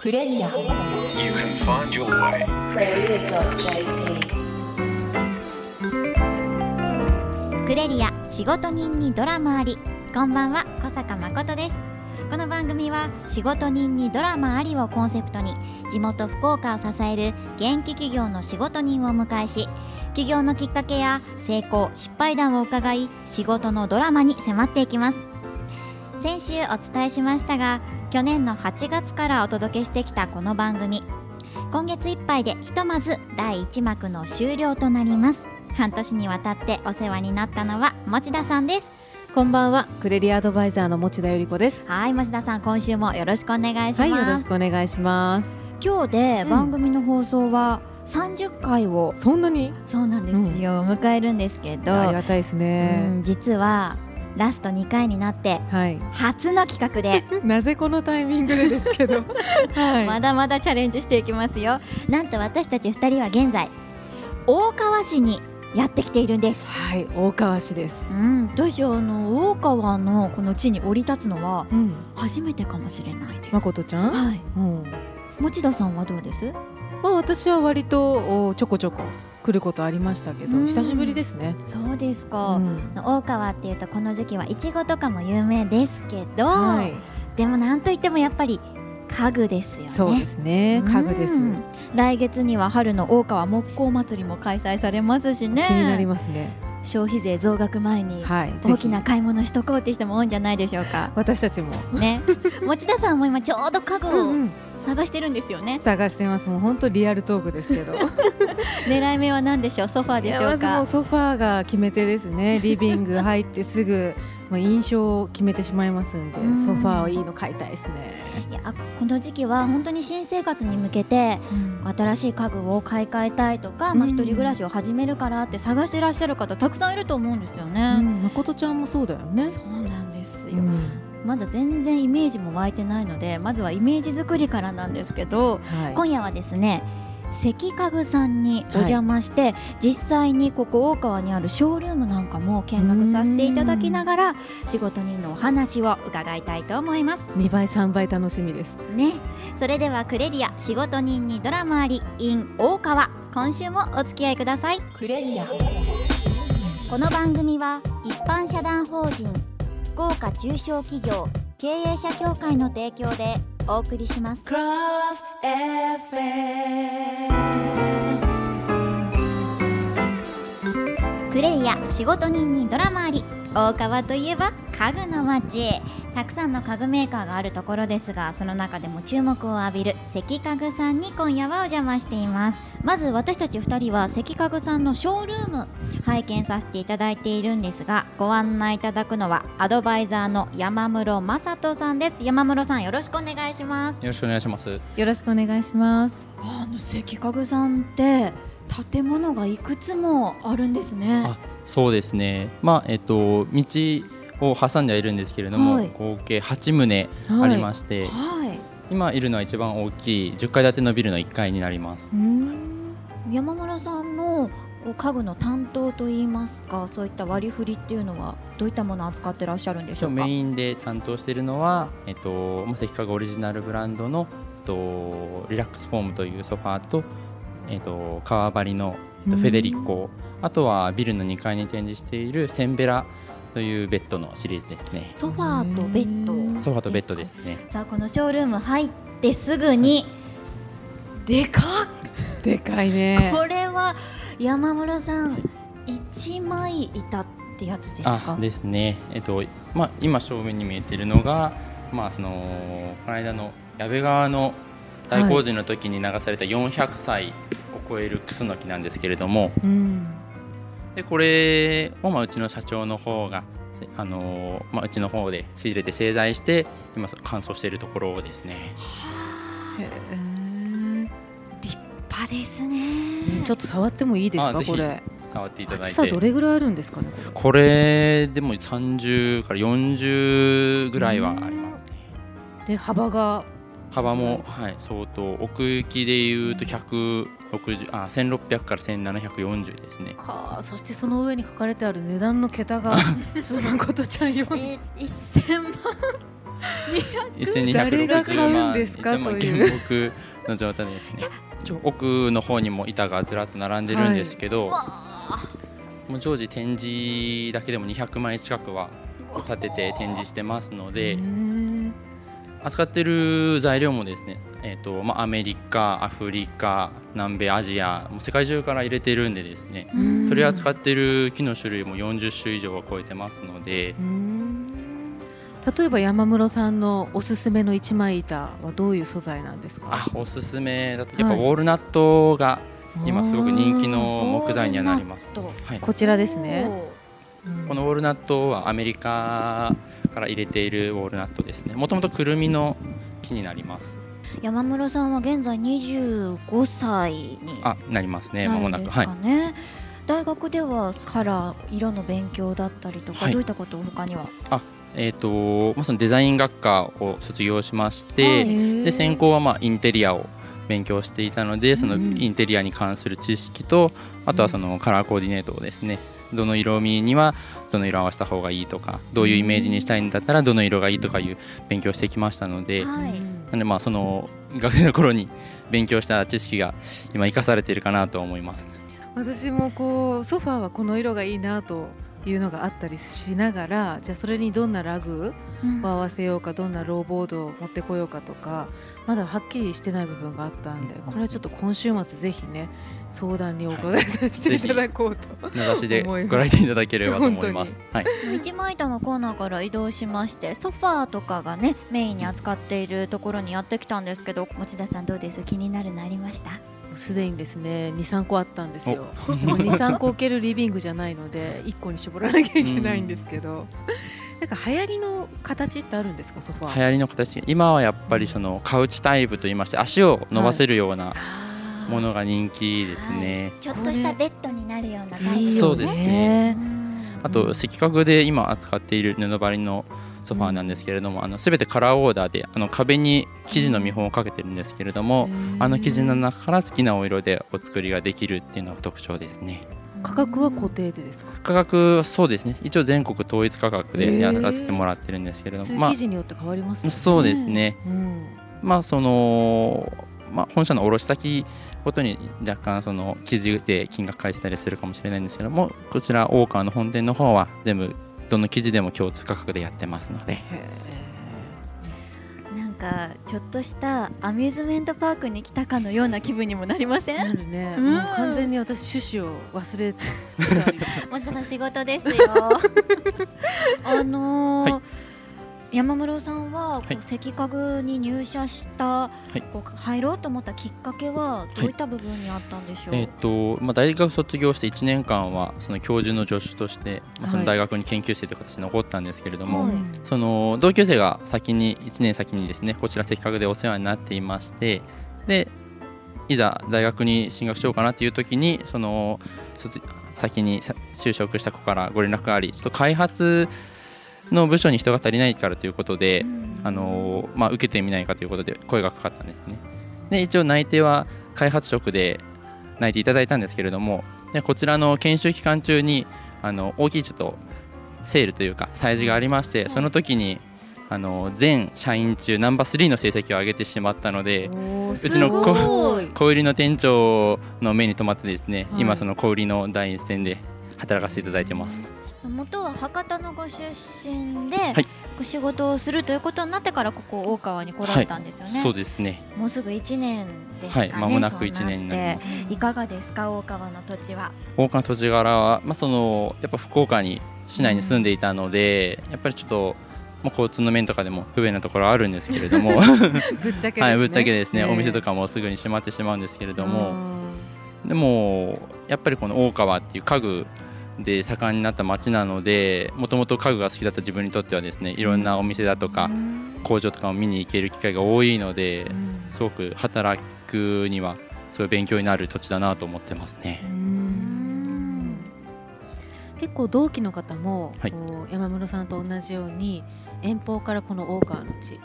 クレリア。You can find your way. クレリア仕事人にドラマあり。こんばんは小坂誠です。この番組は仕事人にドラマありをコンセプトに地元福岡を支える現役企業の仕事人をお迎えし起業のきっかけや成功失敗談を伺い仕事のドラマに迫っていきます。先週お伝えしましたが去年の8月からお届けしてきたこの番組。今月いっぱいでひとまず第1幕の終了となります。半年にわたってお世話になったのは持田さんです。こんばんは、クレリアアドバイザーの持田由里子です。はい持田さん今週もよろしくお願いします、はい、よろしくお願いします。今日でうん。番組の放送は30回を、そんなに、そうなんですよ、迎えるんですけど。ありがたいですうね。ん実はラスト2回になってはい。初の企画で なぜこのタイミングでですけど、はい。まだまだチャレンジしていきますよなんと私たち2人は現在大川市にやってきているんですはい、大川市です。うん、私あの大川のこの地に降り立つのはうん、初めてかもしれないです。誠ちゃん？はい。うん。持田さんはどうです？まあ、私は割とおちょこちょこ来ることありましたけど、うん久しぶりですね。そうですうか。ん大川っていうとこの時期はいちごとかも有名ですけど、はい。でもなんといってもやっぱり家具ですよね。そうですね。家具です。うん来月には春の大川木工祭りも開催されますしね。気になりますね。消費税増額前にはい。大きなぜ買い物しとこうって人も多いんじゃないでしょうかひ。私たちも。ね。持田さんも今ちょうど家具をうん探してるんですよね。探してます。もう本当リアルトークですけど。狙い目は何でしょう？ソファーでしょういやまずもかうソファーが決め手ですね。リビング入ってすぐまあ印象を決めてしまいますんでうん。ソファーをいいの買いたいですね、いやこの時期は本当に新生活に向けて新しい家具を買い替えたいとか、まあ、うん一人暮らしを始めるからって探してらっしゃる方たくさんいると思うんですようね。ん、誠ちゃんもそうだよね。そうなんですよ、うんまだ全然イメージも湧いてないのでまずはイメージ作りからなんですけど、はい。今夜はですね関家具さんにお邪魔して、実際にここ大川にあるショールームなんかも見学させていただきながら仕事人のお話を伺いたいと思います。2倍3倍楽しみです。ね。それではクレリア仕事人にドラマあり in 大川。今週もお付き合いください。クレリア。この番組は一般社団法人福岡中小企業経営者協会の提供でお送りします。クレリア仕事人にドラマあり大川といえば家具の街。たくさんの家具メーカーがあるところですがその中でも注目を浴びる関家具さんに今夜はお邪魔しています。まず私たち2人は関家具さんのショールーム拝見させていただいているんですがご案内いただくのはアドバイザーの山室正人さんです。山室さんよろしくお願いします。よろしくお願いします。よろしくお願いしますあの関家具さんって建物がいくつもあるんですね。あそうですね。まあえっと道を挟んではいるんですけれども、はい。合計8棟ありまして、はい。今いるのは一番大きい10階建てのビルの1階になります。うん。山村さんのこう家具の担当といいますかそういった割り振りっていうのはどういったものを扱ってらっしゃるんでしょうか？メインで担当しているのはえっとまあ関家具オリジナルブランドのえっとリラックスフォームというソファーとえっと革張りのフェデリコ、あとはビルの2階に展示しているセンベラというベッドのシリーズですね。ソファーとベッド。うん。ソファーとベッドですね。さあこのショールーム入ってすぐに。でかっ。でかいね。これは山村さん一枚板ってやつですか？あですね、えっとまあ、今正面に見えているのが、まあ、そのこの間の矢部川の大洪水の時に流された400歳を超えるクスノキなんですけれどもうん。でこれを、まあ、うちの社長の方が、せあのまあ、うちの方で仕入れて製材して今乾燥しているところですね。へえ。立派ですね。ねちょっと触ってもいいですかこれ。触っていただい厚さどてれぐらいあるんですかねこれ。これでも30から40ぐらいはありますね。で幅が幅も、はい、相当奥行きでいうと160あ1600から1740ですね。かそしてその上に書かれてある値段の桁が ちょっと誠ちゃん読んで。えー、1000万誰が買うん万ですかという。原木の状態ですね。一応奥の方にも板がずらっと並んでるんですけど、もう常時展示だけでも200枚近くは立てて展示してますので、扱ってる材料もですね、えーとまあ、アメリカアフリカ南米アジアもう世界中から入れてるんでですねうん。取り扱ってる木の種類も40種以上は超えてますので。例えば山室さんのおすすめの一枚板はどういう素材なんですか？あおすすめだとやっぱはい。ウォールナットが今すごく人気の木材にはなります、とはい、こちらですねこのウォールナットはアメリカから入れているウォールナットですね。もともとくるみの木になります。山室さんは現在25歳に。あなりますね。まもなく。はい。大学ではカラー色の勉強だったりとか、はい。どういったことを他には？えーとまあ、そのデザイン学科を卒業しまして、はいで専攻はまあインテリアを勉強していたのでそのうん。インテリアに関する知識とあとはそのカラーコーディネートをですねどの色味にはどの色を合わせた方がいいとかどういうイメージにしたいんだったらどの色がいいとかいう勉強してきましたのでなはい、のでまあその学生の頃に勉強した知識が今生かされているかなと思います。私もこうソファーはこの色がいいなというのがあったりしながらじゃあそれにどんなラグうん。を合わせようかどんなローボードを持ってこようかとかまだはっきりしてない部分があったんでこれはちょっと今週末ぜひね相談にお伺いさせていただこうと、名指しでご来店いただければと思います。はい、一枚板のコーナーから移動しましてソファーとかがねメインに扱っているところにやってきたんですけど持田さんどうです？気になるのありました？すでにですね23個あったんですよ。23個置けるリビングじゃないので1個に絞らなきゃいけないんですけど、なんか流行りの形ってあるんですかソファー流行りの形。今はやっぱりそのカウチタイプといいまして足を伸ばせるようなものが人気ですね。ちょっとしたベッドになるようなタイプいいよそうですね。うん。あと赤角で今扱っている布張りのソファーなんですけれども、あの全てカラーオーダーであの壁に生地の見本をかけてるんですけれども、あの生地の中から好きなお色でお作りができるっていうのが特徴ですね。価格は固定でですか？価格はそうですね。一応全国統一価格でやらせてもらってるんですけれども、ま普通生地によって変わりますよね、そうですね。うん。まあその、まあ、本社の卸先ごとに若干その生地で金額変えてたりするかもしれないんですけどもこちら大川の本店の方は全部どの生地でも共通価格でやってますので。なんかちょっとしたアミューズメントパークに来たかのような気分にもなりませなんるね、うん。もう完全に私趣旨を忘れつつ あります持田仕事ですよ。あのーは山室さんはこうはい。関家具に入社した、い。こう入ろうと思ったきっかけはどういった部分にあったんでしょう、えっとまあ、大学卒業して1年間はその教授の助手として、まあ、その大学に研究生という形で残ったんですけれども、はい。その同級生が先に1年先にですねこちらせっかくでお世話になっていましてでいざ大学に進学しようかなっていう時にその卒先にさ就職した子からご連絡がありちょっと開発の部署に人が足りないからということで、あのまあ、受けてみないかということで声がかかったんですね。で一応内定は開発職で内定いただいたんですけれどもでこちらの研修期間中にあの大きいちょっとセールというか催事がありましてその時にあの全社員中ナンバー3の成績を上げてしまったのでうちの小売りの店長の目に留まってですね、はい今その小売りの第一線で働かせていただいてます。元は博多のご出身で、い。ご仕事をするということになってからここ大川に来られたんですよね、そうですね。もうすぐ1年ですかね、はい、間もなくそう1年になります。いかがですか大川の土地は？大川の土地柄は、まあ、そのやっぱ福岡に市内に住んでいたので、やっぱりちょっと、まあ、交通の面とかでも不便なところはあるんですけれども、ぶっちゃけですね、はい、ぶっちゃけですね、お店とかかもすぐに閉まってしまうんですけれども、でもやっぱりこの大川っていう家具で盛んになった町なのでもともと家具が好きだった自分にとってはですねいろんなお店だとか工場とかを見に行ける機会が多いので、すごく働くにはすごい勉強になる土地だなと思ってますね。結構同期の方も、はい。山室さんと同じように遠方からこの大川の地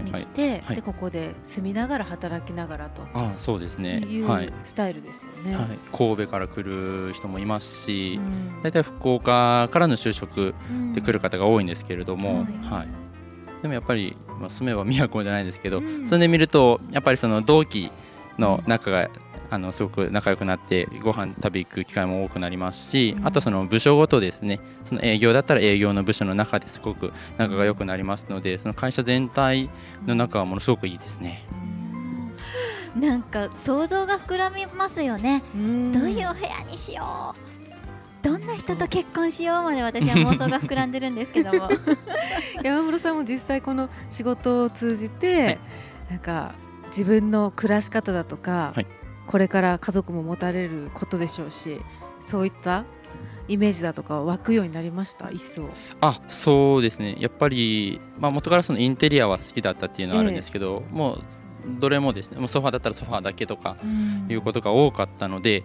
に来。て、はいでここで住みながら働きながらと。ああそうですね。いうはい。スタイルですよね。はい、神戸から来る人もいますし、うん。大体福岡からの就職で来る方が多いんですけれども、はい、でもやっぱり、まあ、住めば都じゃないですけど、うん。住んでみるとやっぱりその同期の仲があのすごく仲良くなってご飯食べ行く機会も多くなりますし、あとその部署ごとですねその営業だったら営業の部署の中ですごく仲が良くなりますのでその会社全体の仲はものすごくいいですね。なんか想像が膨らみますよね。うん。どういうお部屋にしよう。どんな人と結婚しようまで私は妄想が膨らんでるんですけども。山室さんも実際この仕事を通じて、はい。なんか自分の暮らし方だとか、はいこれから家族も持たれることでしょうしそういったイメージだとか湧くようになりました？一層。あそうですね。やっぱり、まあ、元からそのインテリアは好きだったっていうのはあるんですけど、もうどれもですね。もうソファーだったらソファーだけとかいうことが多かったので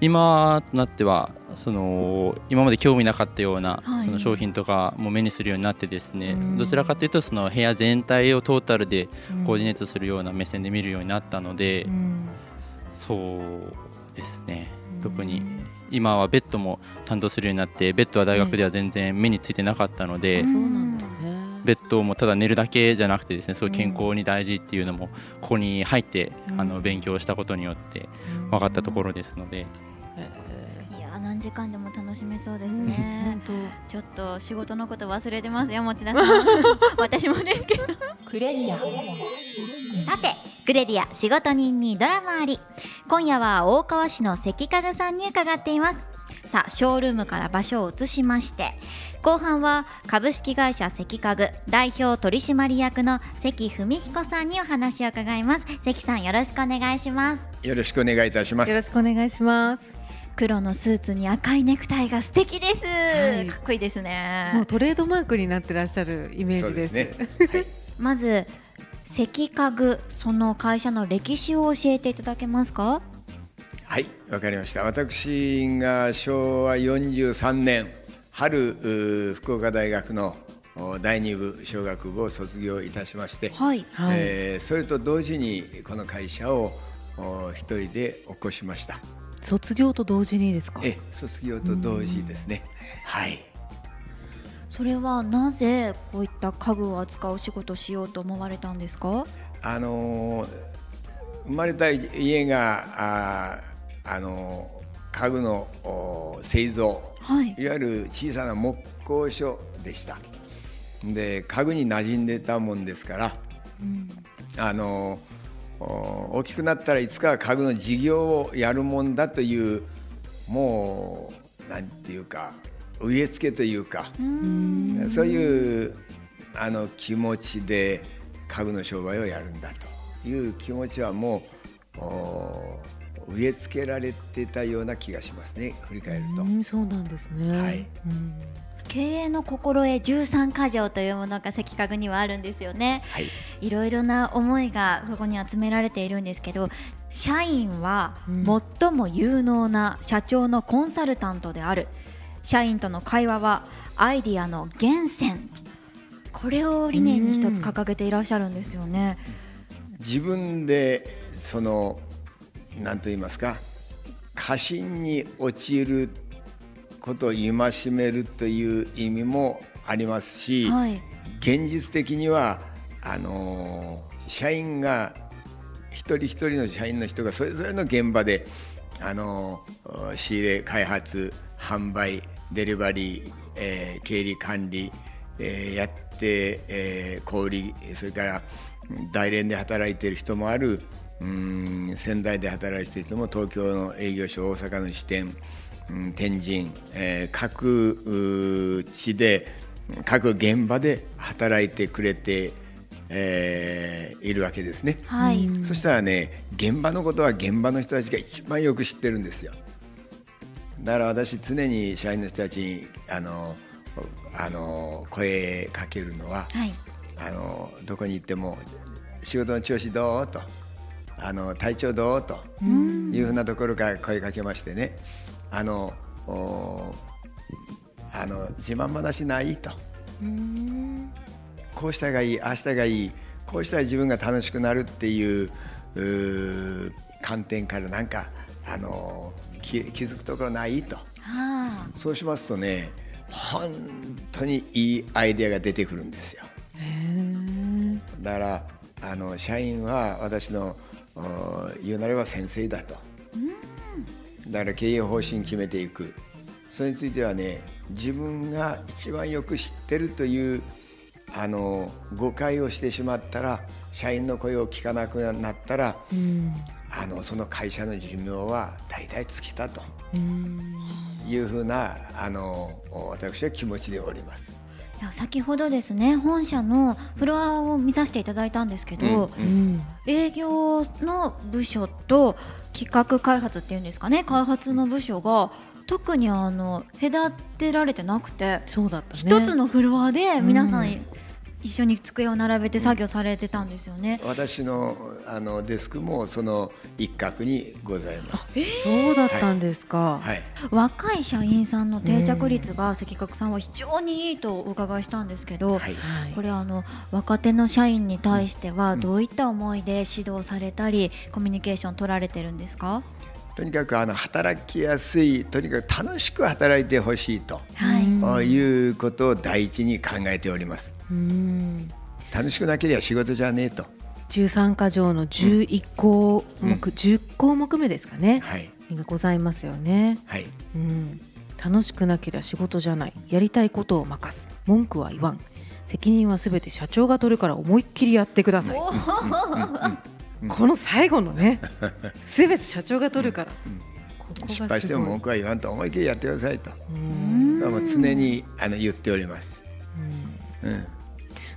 今となってはその今まで興味なかったようなはい。その商品とかも目にするようになってですね、うん。どちらかというとその部屋全体をトータルでコーディネートするような目線で見るようになったので、うん。そうですね。特に今はベッドも担当するようになってベッドは大学では全然目についてなかったので、うん。そうなんですねベッドもただ寝るだけじゃなくてですねそういう健康に大事っていうのもここに入ってうん。あの勉強したことによって分かったところですので。いや何時間でも楽しめそうですうんね本、ちょっと仕事のこと忘れてますよ持田さん。私もですけど。クレリア。さてグレリア仕事人にドラマあり。今夜は大川市の関家具さんに伺っていますさあショールームから場所を移しまして後半は株式会社関家具代表取締役の関文彦さんにお話を伺います。関さんよろしくお願いします。よろしくお願いいたします。当よろしくお願いします。黒のスーツに赤いネクタイが素敵です、い。かっこいいですもうねトレードマークになってらっしゃるイメージですそうですね。まず関家具その会社の歴史を教えていただけますか？はい。わかりました。私が昭和43年春福岡大学のお第二部小学部を卒業いたしまして、はい。はい。えーそれと同時にこの会社をお一人で起こしました。卒業と同時にですか？え卒業と同時ですね。はい。それはなぜこういった家具を扱う仕事をしようと思われたんですか？あのー生まれた家があのー家具のお製造はい。いわゆる小さな木工所でした。で家具に馴染んでたもんですから、あのお大きくなったらいつかは家具の事業をやるもんだというもうなんていうか植え付けというかそういうあの気持ちで家具の商売をやるんだという気持ちはもうお植え付けられてたような気がしますね振り返ると。うんそうなんですね。はい。うん。経営の心得13箇条というものが関家具にはあるんですよね。はい。いろいろな思いがそこに集められているんですけど社員はうん。最も有能な社長のコンサルタントである。社員との会話はアイディアの源泉。これを理念に一つ掲げていらっしゃるんですよね。自分でその何と言いますか過信に陥ることを戒めるという意味もありますし、はい。現実的にはあの社員が一人一人の社員の人がそれぞれの現場であの仕入れ開発販売デリバリー、えー経理管理、えーやって、えー小売それからうん大連で働いている人もあるうん仙台で働いている人も東京の営業所大阪の支店うん天神、えー各う地で各現場で働いてくれて、えーいるわけですね。はい、そしたらね現場のことは現場の人たちが一番よく知ってるんですよ。だから私常に社員の人たちにあのあの声かけるのは、はい。あのどこに行っても仕事の調子どう？とあの体調どう？というふうなところから声かけましてね。あのおあの自慢話ない？と。こうしたがいいああしたがいいこうしたら自分が楽しくなるっていう観点からなんかあの気気づくところない？と。あそうしますとね本当にいいアイデアが出てくるんですよ。だからあの社員は私のお言うなれば先生だと、だから経営方針決めていく。それについてはね自分が一番よく知ってるというあの誤解をしてしまったら社員の声を聞かなくなったら、あのその会社の寿命は大体尽きたと。いうふうなあの私は気持ちでおります。いや先ほどですね本社のフロアを見させていただいたんですけど、うんうん。営業の部署と企画開発っていうんですかね開発の部署が特にあの隔てられてなくてそうだったね。一つのフロアで皆さうんん一緒に机を並べて作業されてたんですよね。私のあのデスクもその一角にございます。そうだったんですか、はい、若い社員さんの定着率が関角さんは非常にいいとお伺いしたんですけど、はい、はいこれあの若手の社員に対してはどういった思いで指導されたりコミュニケーション取られてるんですか？とにかくあの働きやすい、とにかく楽しく働いてほしいと、はい。うんいうことを第一に考えております。うん。楽しくなければ仕事じゃねえと。13か条の11項目、うん。10項目目ですかね、はい、がございますよね、はい、うん、楽しくなければ仕事じゃない。やりたいことを任す。文句は言わん。責任はすべて社長が取るから思いっきりやってください。この最後のね すべて社長が取るから、失敗しても文句は言わんと思い切りやってくださいと。うん。もう常にあの言っております。うん、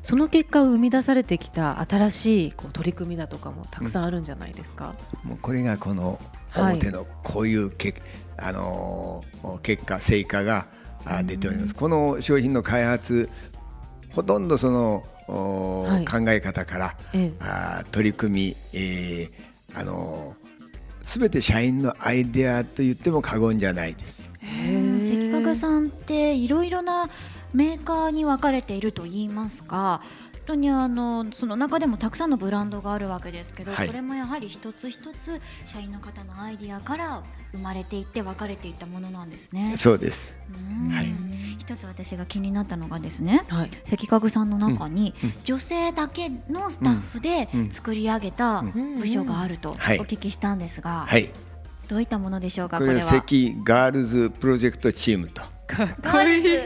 その結果を生み出されてきた新しいこう取り組みだとかもたくさんあるんじゃないですか、もうこれがこのはい。表のこういうけ、あのー結果成果があ出ております。この商品の開発ほとんどその、おはい。考え方から、ええ。あ取り組み、えーあのすべて社員のアイデアと言っても過言じゃないです。うん。関角さんっていろいろなメーカーに分かれていると言いますか本当にあのその中でもたくさんのブランドがあるわけですけど、はい。これもやはり一つ一つ社員の方のアイディアから生まれていって分かれていったものなんですね。そうです。うん。はい。一つ私が気になったのがですねはい。関角さんの中に女性だけのスタッフで作り上げたうん。部署があるとおはい。聞きしたんですが、はい。どういったものでしょうかこれは？これは。関ガールズプロジェクトチームと。かっこいい。ええ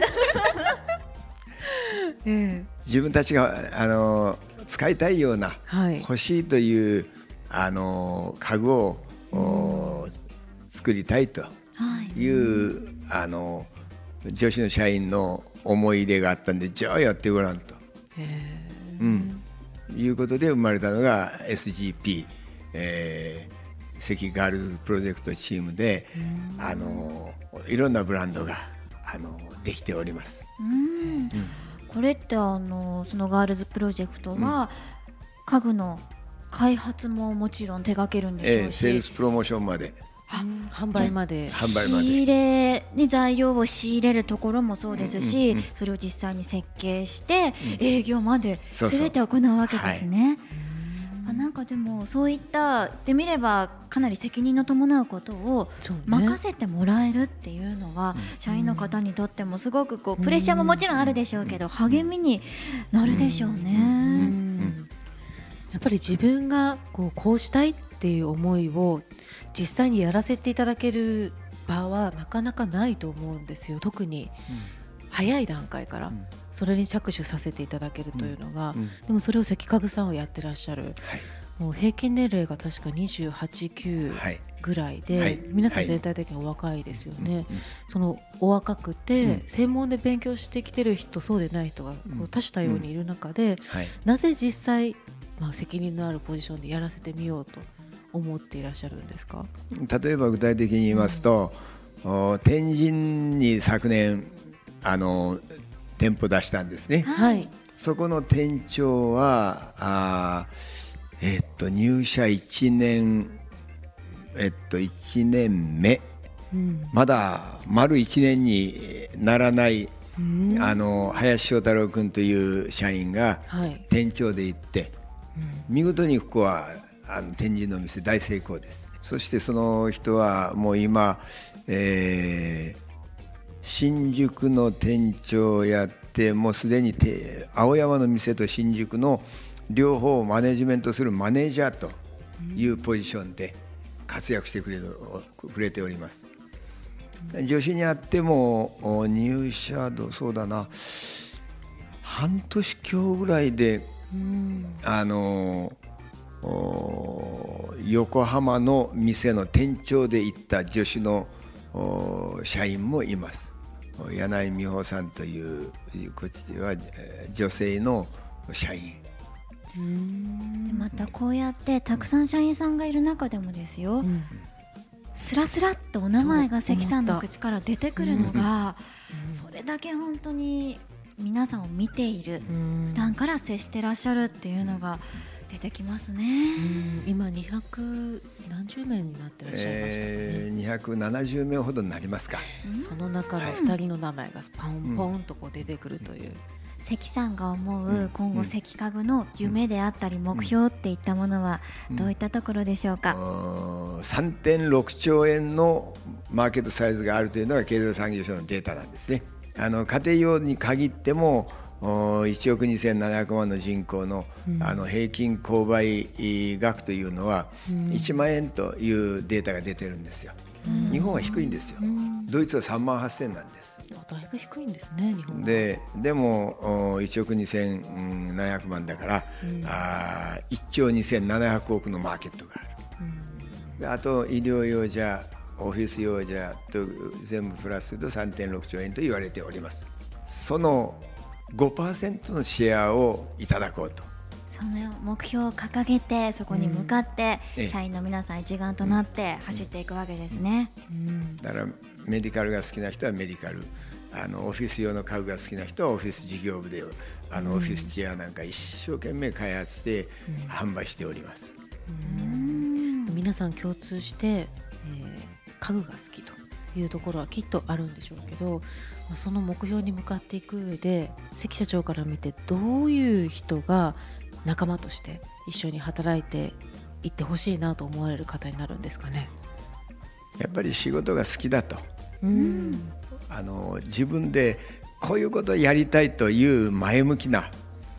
自分たちがあの使いたいような、はい。欲しいというあの家具を、お作りたいとはい。いうあの女子の社員の思い入れがあったんでじゃあやってごらんと、うん、いうことで生まれたのが SGP、えー関ガールズプロジェクトチームで、あのいろんなブランドがあのできております。うんこれってあのそのガールズプロジェクトは、家具の開発ももちろん手掛けるんでしょうし、えーセールスプロモーションまで。販売まで。販売まで。仕入れに材料を仕入れるところもそうですし、うんうんうん。それを実際に設計して、営業までそうそう。全て行うわけですね。あなんかでもそういった言ってみればかなり責任の伴うことを任せてもらえるっていうのは、社員の方にとってもすごくこうプレッシャーももちろんあるでしょうけど、励みになるでしょうね。うん。やっぱり自分がこうこうしたいっていう思いを実際にやらせていただける場はなかなかないと思うんですよ。特に早い段階から。んそれに着手させていただけるというのが、うんでもそれを関家さんはやってらっしゃる。はい。もう平均年齢が確か289はい。ぐらいで、はい。皆さんはい。全体的にお若いですよね、うんそのお若くて、うん。専門で勉強してきてる人そうでない人がこうん。う多種多様にいる中で、はい。なぜ実際、まあ、責任のあるポジションでやらせてみようと思っていらっしゃるんですか、例えば具体的に言いますと、お天神に昨年あの店舗出したんですね。はい、そこの店長はあーえっと入社1年えっと1年目。うん。まだ丸1年にならないうん。あの林翔太郎君という社員がはい。店長で行って見事にここはあの天神の店大成功です。そしてその人はもう今、えー新宿の店長をやっってもうすでにて青山の店と新宿の両方をマネジメントするマネージャーというポジションで活躍してくれるくれております。女子にあってもお入社度そうだな。半年強ぐらいであのお横浜の店の店長で行った女子のお社員もいます。お柳井美穂さんというこっちはえー女性の社員。でまたこうやってたくさん社員さんがいる中でもですよ、スラスラっとお名前が関さんの口から出てくるのが、それだけ本当に皆さんを見ている、うん。普段から接してらっしゃるっていうのが出てきますね。うん今200何十名になってらっしゃいましたかね、えー、270名ほどになりますか。その中の2人の名前がポンポンとこう出てくるという、関さんが思うん。う今後関家具の夢であったり目標っていったものはどういったところでしょうか？うーん3.6兆円のマーケットサイズがあるというのが経済産業省のデータなんですね。あの家庭用に限ってもお1億2700万の人口の,、あの平均購買額というのは1万円というデータが出てるんですよ。日本は低いんですよ。ドイツは3万8000なんです。だいぶ低いんですね日本は。ででもお1億2700万だから、あー1兆2700億のマーケットがある。であと医療用じゃオフィス用じゃと全部プラスすると3.6兆円と言われております。その5%のシェアをいただこうと。その目標を掲げてそこに向かってええ。社員の皆さん一丸となって走っていくわけですね。だからメディカルが好きな人はメディカル。あのオフィス用の家具が好きな人はオフィス事業部であのオフィスチェアなんか一生懸命開発して販売しております、皆さん共通して、えー家具が好きというところはきっとあるんでしょうけど、まあその目標に向かっていく上で関社長から見てどういう人が仲間として一緒に働いていってほしいなと思われる方になるんですかね？やっぱり仕事が好きだと。うん。あの自分でこういうことをやりたいという前向きな、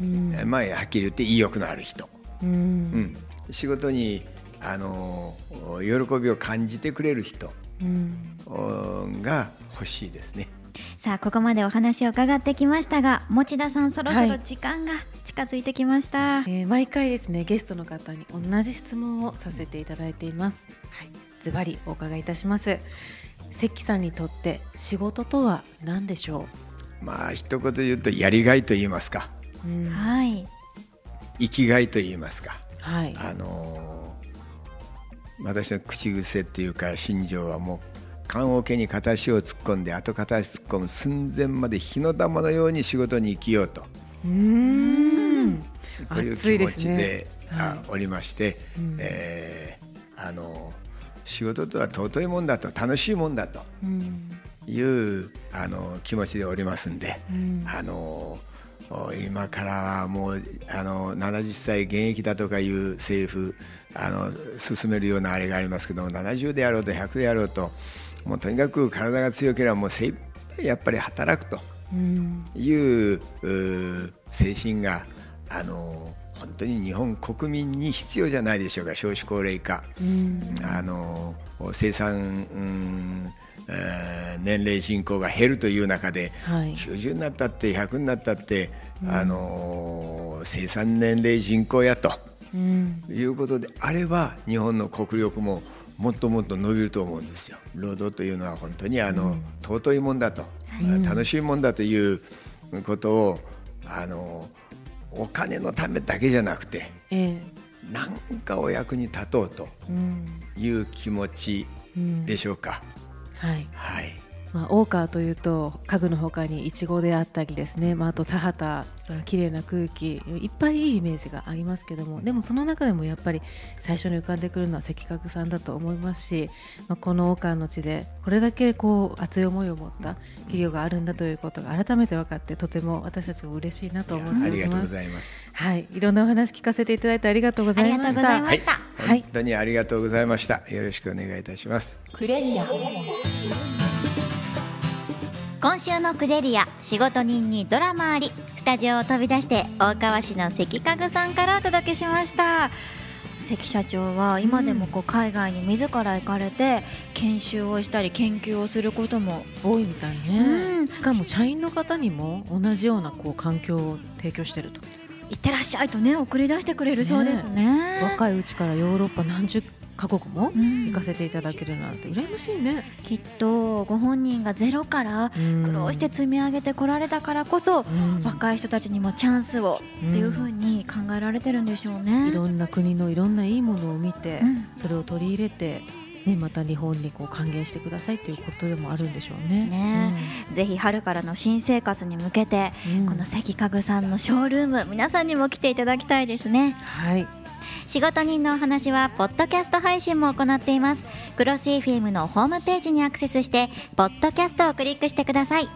うん。まあ、はっきり言って意欲のある人、うん。うん、仕事にあの喜びを感じてくれる人が欲しいですね。さあここまでお話を伺ってきましたが持田さんそろそろはい時間が近づいてきました。えー毎回ですねゲストの方に同じ質問をさせていただいています。はい、ズバリお伺いいたします。関さんにとって仕事とは何でしょまあ一言で言うとやりがいと言いますかう。うんはい。生きがいと言いますかはい。あの私の口癖っていうか心情はもう棺桶に片足を突っ込んで後片足突っ込む寸前まで火の玉のように仕事に生きようとうーん。こういう気持ちで、はあおりまして、えーあの仕事とは尊いもんだと楽しいもんだとうん。いうあの気持ちでおりますんで、うんあのお今からはもうあの70歳現役だとかいう政府あの進めるようなあれがありますけど70であろうと100であろうともうとにかく体が強ければもう精一杯やっぱり働くと。いうう精神があの本当に日本国民に必要じゃないでしょうか少子高齢化、うん。ああの生産、うんえー年齢人口が減るという中で、はい90になったって100になったって、あの生産年齢人口やとうん。いうことであれば日本の国力ももっともっと伸びると思うんですよ。労働というのは本当にあの、尊いもんだと、楽しいもんだということをあのお金のためだけじゃなくてええ。何かお役に立とうと。いう気持ち。でしょうか。はい。はい。まあ、大川というと家具のほかにいちごであったりですね、まあ、あと田畑綺麗な空気いっぱいいいイメージがありますけどもでもその中でもやっぱり最初に浮かんでくるのは関家具さんだと思いますし、まあ、この大川の地でこれだけこう熱い思いを持った企業があるんだということが改めて分かってとても私たちも嬉しいなと思っておりありがとうます。ございます。はい、いろんなお話聞かせていただいてありがとうございました。ありがとうございましたはい本当にありがとうございました。よろしくお願いいたします。クレリア今週のクデリア仕事人にドラマありスタジオを飛び出して大川市の関家具さんからお届けしました。関社長は今でもこう海外に自ら行かれて研修をしたり研究をすることも多いみたいね、うん。しかも社員の方にも同じようなこう環境を提供してると。行ってらっしゃいとね送り出してくれるそうですね。若いうちからヨーロッパ何十カ国もうん。行かせていただけるなんて羨ましいね、きっとご本人がゼロから苦労して積み上げてこられたからこそ、うん。若い人たちにもチャンスをっていう風に考えられてるんでしょうね。いろんな国のいろんないいものを見て、うん。それを取り入れて、ね、また日本にこう還元してくださいということでもあるんでしょうね。ねぜひ春からの新生活に向けて、うん。この関家具さんのショールーム皆さんにも来ていただきたいですね。はい仕事人のお話はポッドキャスト配信も行っています。クロス FM のホームページにアクセスしてポッドキャストをクリックしてください。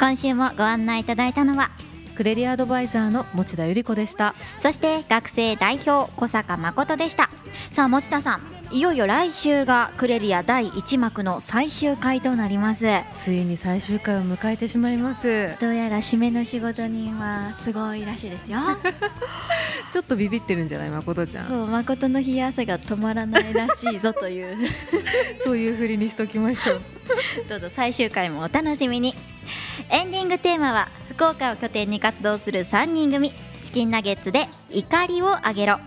今週もご案内いただいたのはクレリアドバイザーの持田由里子でした。そして学生代表小坂誠でした。さあ持田さんいよいよ来週がクレリア第1幕の最終回となりますついに最終回を迎えてしまいます。どうやら締めの仕事人はすごいらしいですよ ちょっとビビってるんじゃない誠ちゃん。そうそう誠の冷や汗が止まらないらしいぞという いうふりにしときましょう。どうぞ最終回もお楽しみにエンディングテーマは福岡を拠点に活動する3人組チキンナゲッツで怒りをあげろ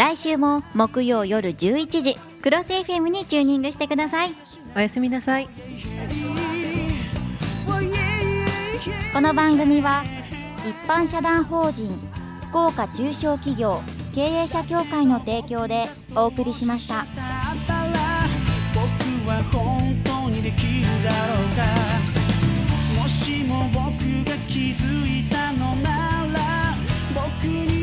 来週も木曜夜11時クロス FM にチューニングしてくださいおやすみなさい。この番組は一般社団法人福岡中小企業経営者協会の提供でお送りしました。僕は本当にできるだろうかもしも僕が気づいたのなら僕に